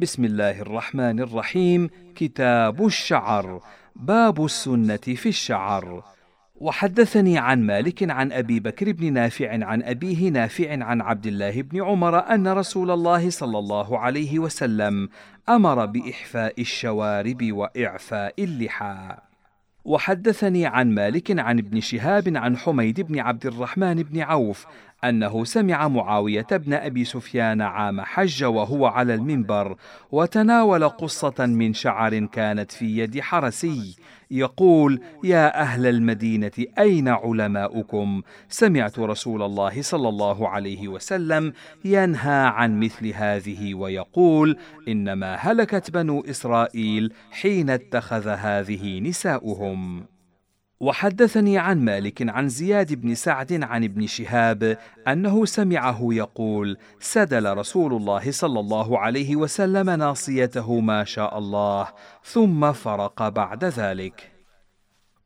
بسم الله الرحمن الرحيم. كتاب الشعر باب السنة في الشعر. وحدثني عن مالك عن أبي بكر بن نافع عن أبيه نافع عن عبد الله بن عمر أن رسول الله صلى الله عليه وسلم أمر بإحفاء الشوارب وإعفاء اللحى. وحدثني عن مالك عن ابن شهاب عن حميد بن عبد الرحمن بن عوف أنه سمع معاوية بن أبي سفيان عام حج وهو على المنبر وتناول قصة من شعر كانت في يد حرسي. يقول يا أهل المدينة أين علماؤكم؟ سمعت رسول الله صلى الله عليه وسلم ينهى عن مثل هذه ويقول إنما هلكت بنو إسرائيل حين اتخذ هذه نساؤهم. وحدثني عن مالك عن زياد بن سعد عن ابن شهاب أنه سمعه يقول سدل رسول الله صلى الله عليه وسلم ناصيته ما شاء الله ثم فرق بعد ذلك.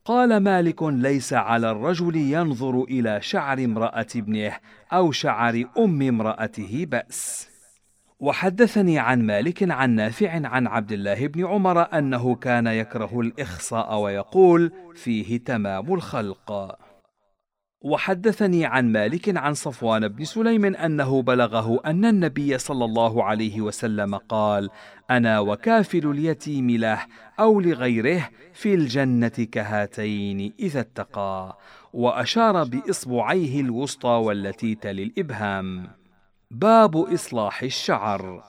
قال مالك ليس على الرجل ينظر إلى شعر امرأة ابنه أو شعر أم امرأته بأس. وحدثني عن مالك عن نافع عن عبد الله بن عمر أنه كان يكره الإخصاء ويقول فيه تمام الخلق. وحدثني عن مالك عن صفوان بن سليم أنه بلغه أن النبي صلى الله عليه وسلم قال أنا وكافل اليتيم له أو لغيره في الجنة كهاتين إذا اتقى وأشار بإصبعيه الوسطى والتي تلي الإبهام. باب إصلاح الشعر.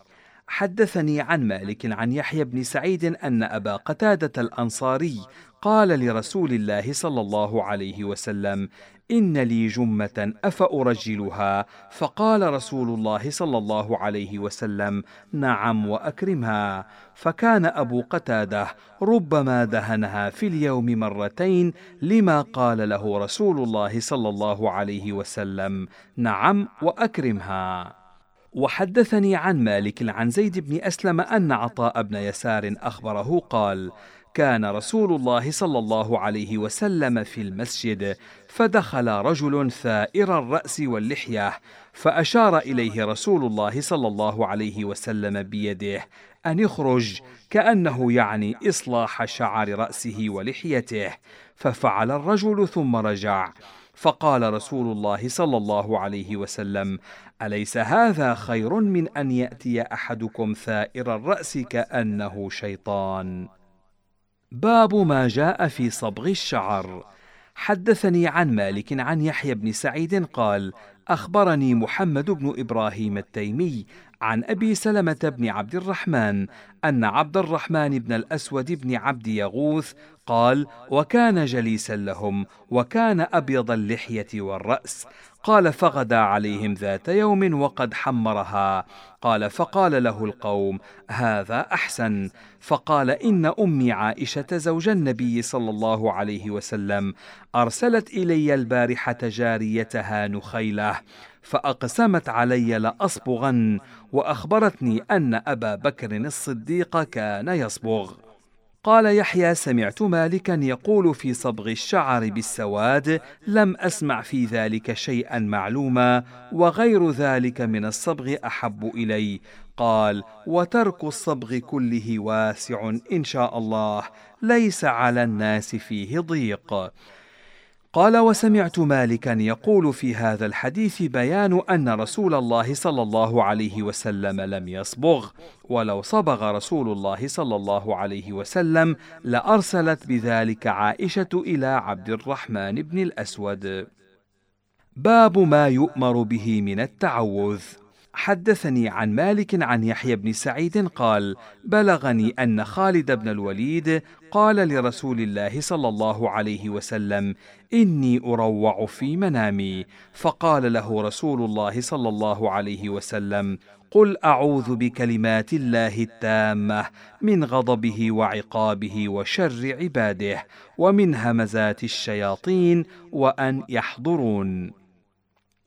حدثني عن مالك عن يحيى بن سعيد أن أبا قتادة الأنصاري قال لرسول الله صلى الله عليه وسلم إن لي جمة أفأرجلها؟ فقال رسول الله صلى الله عليه وسلم نعم وأكرمها. فكان أبو قتادة ربما دهنها في اليوم مرتين لما قال له رسول الله صلى الله عليه وسلم نعم وأكرمها. وحدثني عن مالك عن زيد بن أسلم أن عطاء بن يسار أخبره قال كان رسول الله صلى الله عليه وسلم في المسجد فدخل رجل ثائر الرأس واللحية فأشار إليه رسول الله صلى الله عليه وسلم بيده أن يخرج كأنه يعني إصلاح شعر رأسه ولحيته ففعل الرجل ثم رجع. فقال رسول الله صلى الله عليه وسلم أليس هذا خير من أن يأتي أحدكم ثائر الرأس كأنه شيطان؟ باب ما جاء في صبغ الشعر. حدثني عن مالك عن يحيى بن سعيد قال أخبرني محمد بن إبراهيم التيمي عن أبي سلمة بن عبد الرحمن أن عبد الرحمن بن الأسود بن عبد يغوث قال وكان جليسا لهم وكان أبيض اللحية والرأس. قال فغدا عليهم ذات يوم وقد حمرها. قال فقال له القوم هذا أحسن. فقال إن أمي عائشة زوج النبي صلى الله عليه وسلم أرسلت إلي البارحة جاريتها نخيلة فأقسمت علي لأصبغن وأخبرتني أن أبا بكر الصديق كان يصبغ. قال يحيى سمعت مالكا يقول في صبغ الشعر بالسواد لم أسمع في ذلك شيئا معلوما وغير ذلك من الصبغ أحب إلي. قال وترك الصبغ كله واسع إن شاء الله ليس على الناس فيه ضيق. قال وسمعت مالكا يقول في هذا الحديث بيان أن رسول الله صلى الله عليه وسلم لم يصبغ ولو صبغ رسول الله صلى الله عليه وسلم لأرسلت بذلك عائشة إلى عبد الرحمن بن الأسود. باب ما يؤمر به من التعوذ. حدثني عن مالك عن يحيى بن سعيد قال بلغني أن خالد بن الوليد قال لرسول الله صلى الله عليه وسلم إني أروع في منامي. فقال له رسول الله صلى الله عليه وسلم قل أعوذ بكلمات الله التامة من غضبه وعقابه وشر عباده ومن همزات الشياطين وأن يحضرون.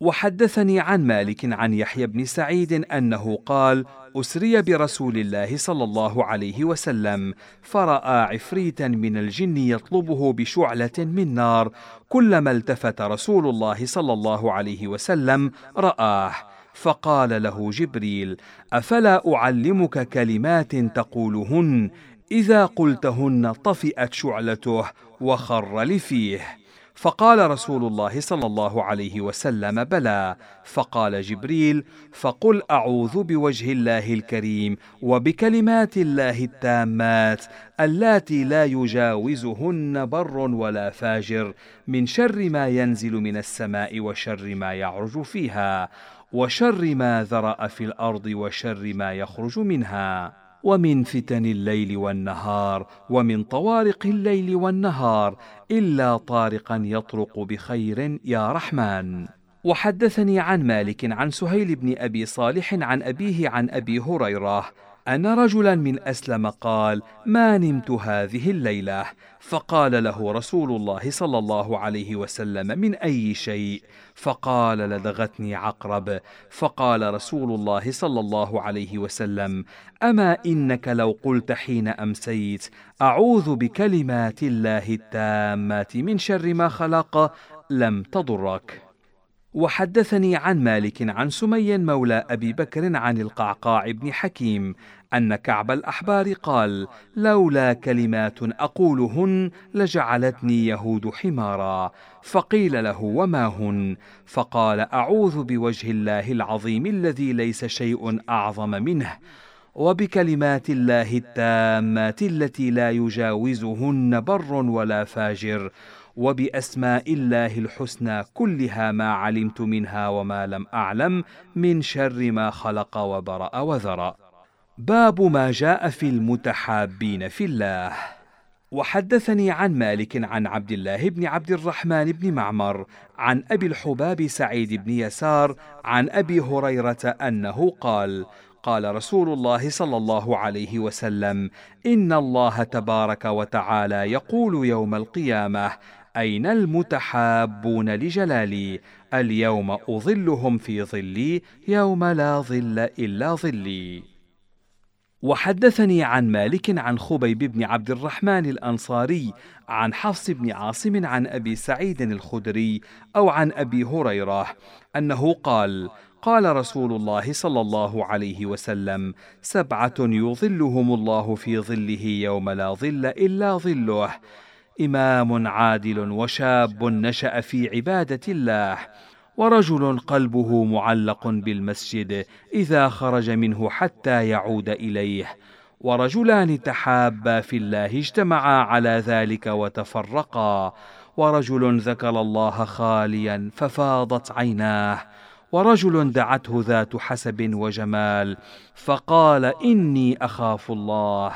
وحدثني عن مالك عن يحيى بن سعيد أنه قال أسري برسول الله صلى الله عليه وسلم فرأى عفريتا من الجن يطلبه بشعلة من نار كلما التفت رسول الله صلى الله عليه وسلم رآه فقال له جبريل أفلا أعلمك كلمات تقولهن؟ إذا قلتهن طفئت شعلته وخر لفيه. فقال رسول الله صلى الله عليه وسلم بلى. فقال جبريل فقل أعوذ بوجه الله الكريم وبكلمات الله التامات اللاتي لا يجاوزهن بر ولا فاجر من شر ما ينزل من السماء وشر ما يعرج فيها وشر ما ذرأ في الأرض وشر ما يخرج منها. ومن فتن الليل والنهار ومن طوارق الليل والنهار إلا طارقا يطرق بخير يا رحمن. وحدثني عن مالك عن سهيل بن أبي صالح عن أبيه عن أبي هريرة أن رجلا من أسلم قال ما نمت هذه الليلة. فقال له رسول الله صلى الله عليه وسلم من أي شيء؟ فقال لدغتني عقرب. فقال رسول الله صلى الله عليه وسلم أما إنك لو قلت حين أمسيت أعوذ بكلمات الله التامات من شر ما خلق لم تضرك. وحدثني عن مالك عن سمي مولى أبي بكر عن القعقاع بن حكيم أن كعب الأحبار قال لولا كلمات أقولهن لجعلتني يهود حمارا. فقيل له وما هن؟ فقال أعوذ بوجه الله العظيم الذي ليس شيء أعظم منه وبكلمات الله التامات التي لا يجاوزهن بر ولا فاجر. وبأسماء الله الحسنى كلها ما علمت منها وما لم أعلم من شر ما خلق وبرأ وذرأ. باب ما جاء في المتحابين في الله. وحدثني عن مالك عن عبد الله بن عبد الرحمن بن معمر عن أبي الحباب سعيد بن يسار عن أبي هريرة أنه قال قال رسول الله صلى الله عليه وسلم إن الله تبارك وتعالى يقول يوم القيامة أين المتحابون لجلالي؟ اليوم أظلهم في ظلي يوم لا ظل إلا ظلي. وحدثني عن مالك عن خبيب بن عبد الرحمن الأنصاري عن حفص بن عاصم عن أبي سعيد الخدري أو عن أبي هريرة أنه قال قال رسول الله صلى الله عليه وسلم سبعة يظلهم الله في ظله يوم لا ظل إلا ظله. إمام عادل وشاب نشأ في عبادة الله ورجل قلبه معلق بالمسجد إذا خرج منه حتى يعود إليه ورجلان تحابا في الله اجتمعا على ذلك وتفرقا ورجل ذكر الله خاليا ففاضت عيناه ورجل دعته ذات حسب وجمال فقال إني أخاف الله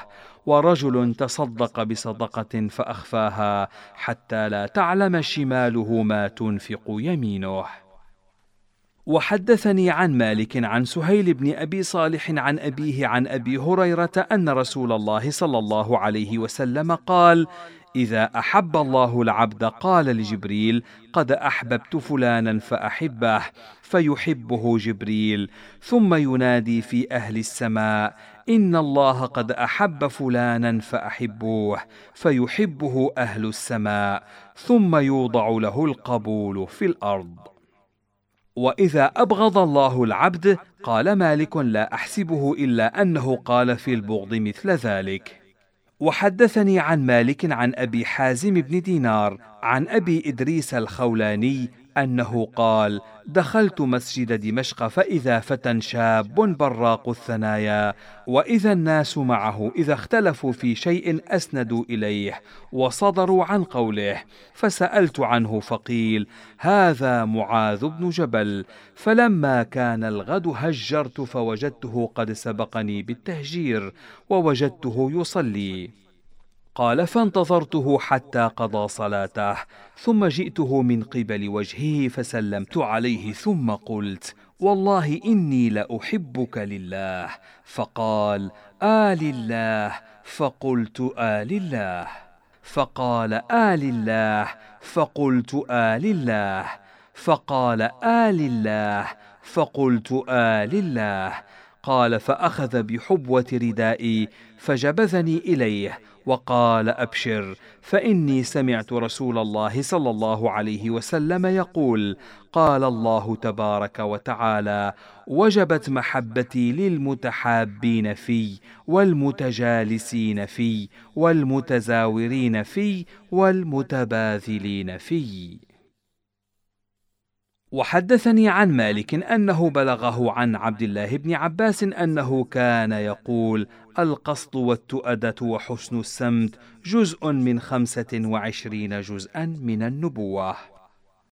ورجل تصدق بصدقة فأخفاها حتى لا تعلم شماله ما تنفق يمينه. وحدثني عن مالك عن سهيل بن أبي صالح عن أبيه عن أبي هريرة أن رسول الله صلى الله عليه وسلم قال إذا أحب الله العبد قال لجبريل قد أحببت فلانا فأحبه فيحبه جبريل. ثم ينادي في أهل السماء إن الله قد أحب فلانا فأحبوه فيحبه أهل السماء. ثم يوضع له القبول في الأرض. وإذا أبغض الله العبد قال مالك لا أحسبه إلا أنه قال في البغض مثل ذلك. وحدثني عن مالك عن أبي حازم بن دينار عن أبي إدريس الخولاني أنه قال دخلت مسجد دمشق فإذا فتى شاب براق الثنايا. وإذا الناس معه إذا اختلفوا في شيء أسندوا إليه وصدروا عن قوله. فسألت عنه فقيل هذا معاذ بن جبل. فلما كان الغد هجرت فوجدته قد سبقني بالتهجير ووجدته يصلي. قال فانتظرته حتى قضى صلاته ثم جئته من قبل وجهه فسلمت عليه ثم قلت والله إني لأحبك لله. فقال آل الله فقلت آل الله فقال آل الله فقلت آل الله فقال آل الله فقلت آل الله قال فأخذ بحبوة ردائي فجبذني إليه وقال أبشر فإني سمعت رسول الله صلى الله عليه وسلم يقول قال الله تبارك وتعالى وجبت محبتي للمتحابين في والمتجالسين في والمتزاورين في والمتباذلين في. وحدثني عن مالك أنه بلغه عن عبد الله بن عباس أنه كان يقول القصد والتؤدة وحسن السمت جزء من خمسة وعشرين جزءا من النبوة.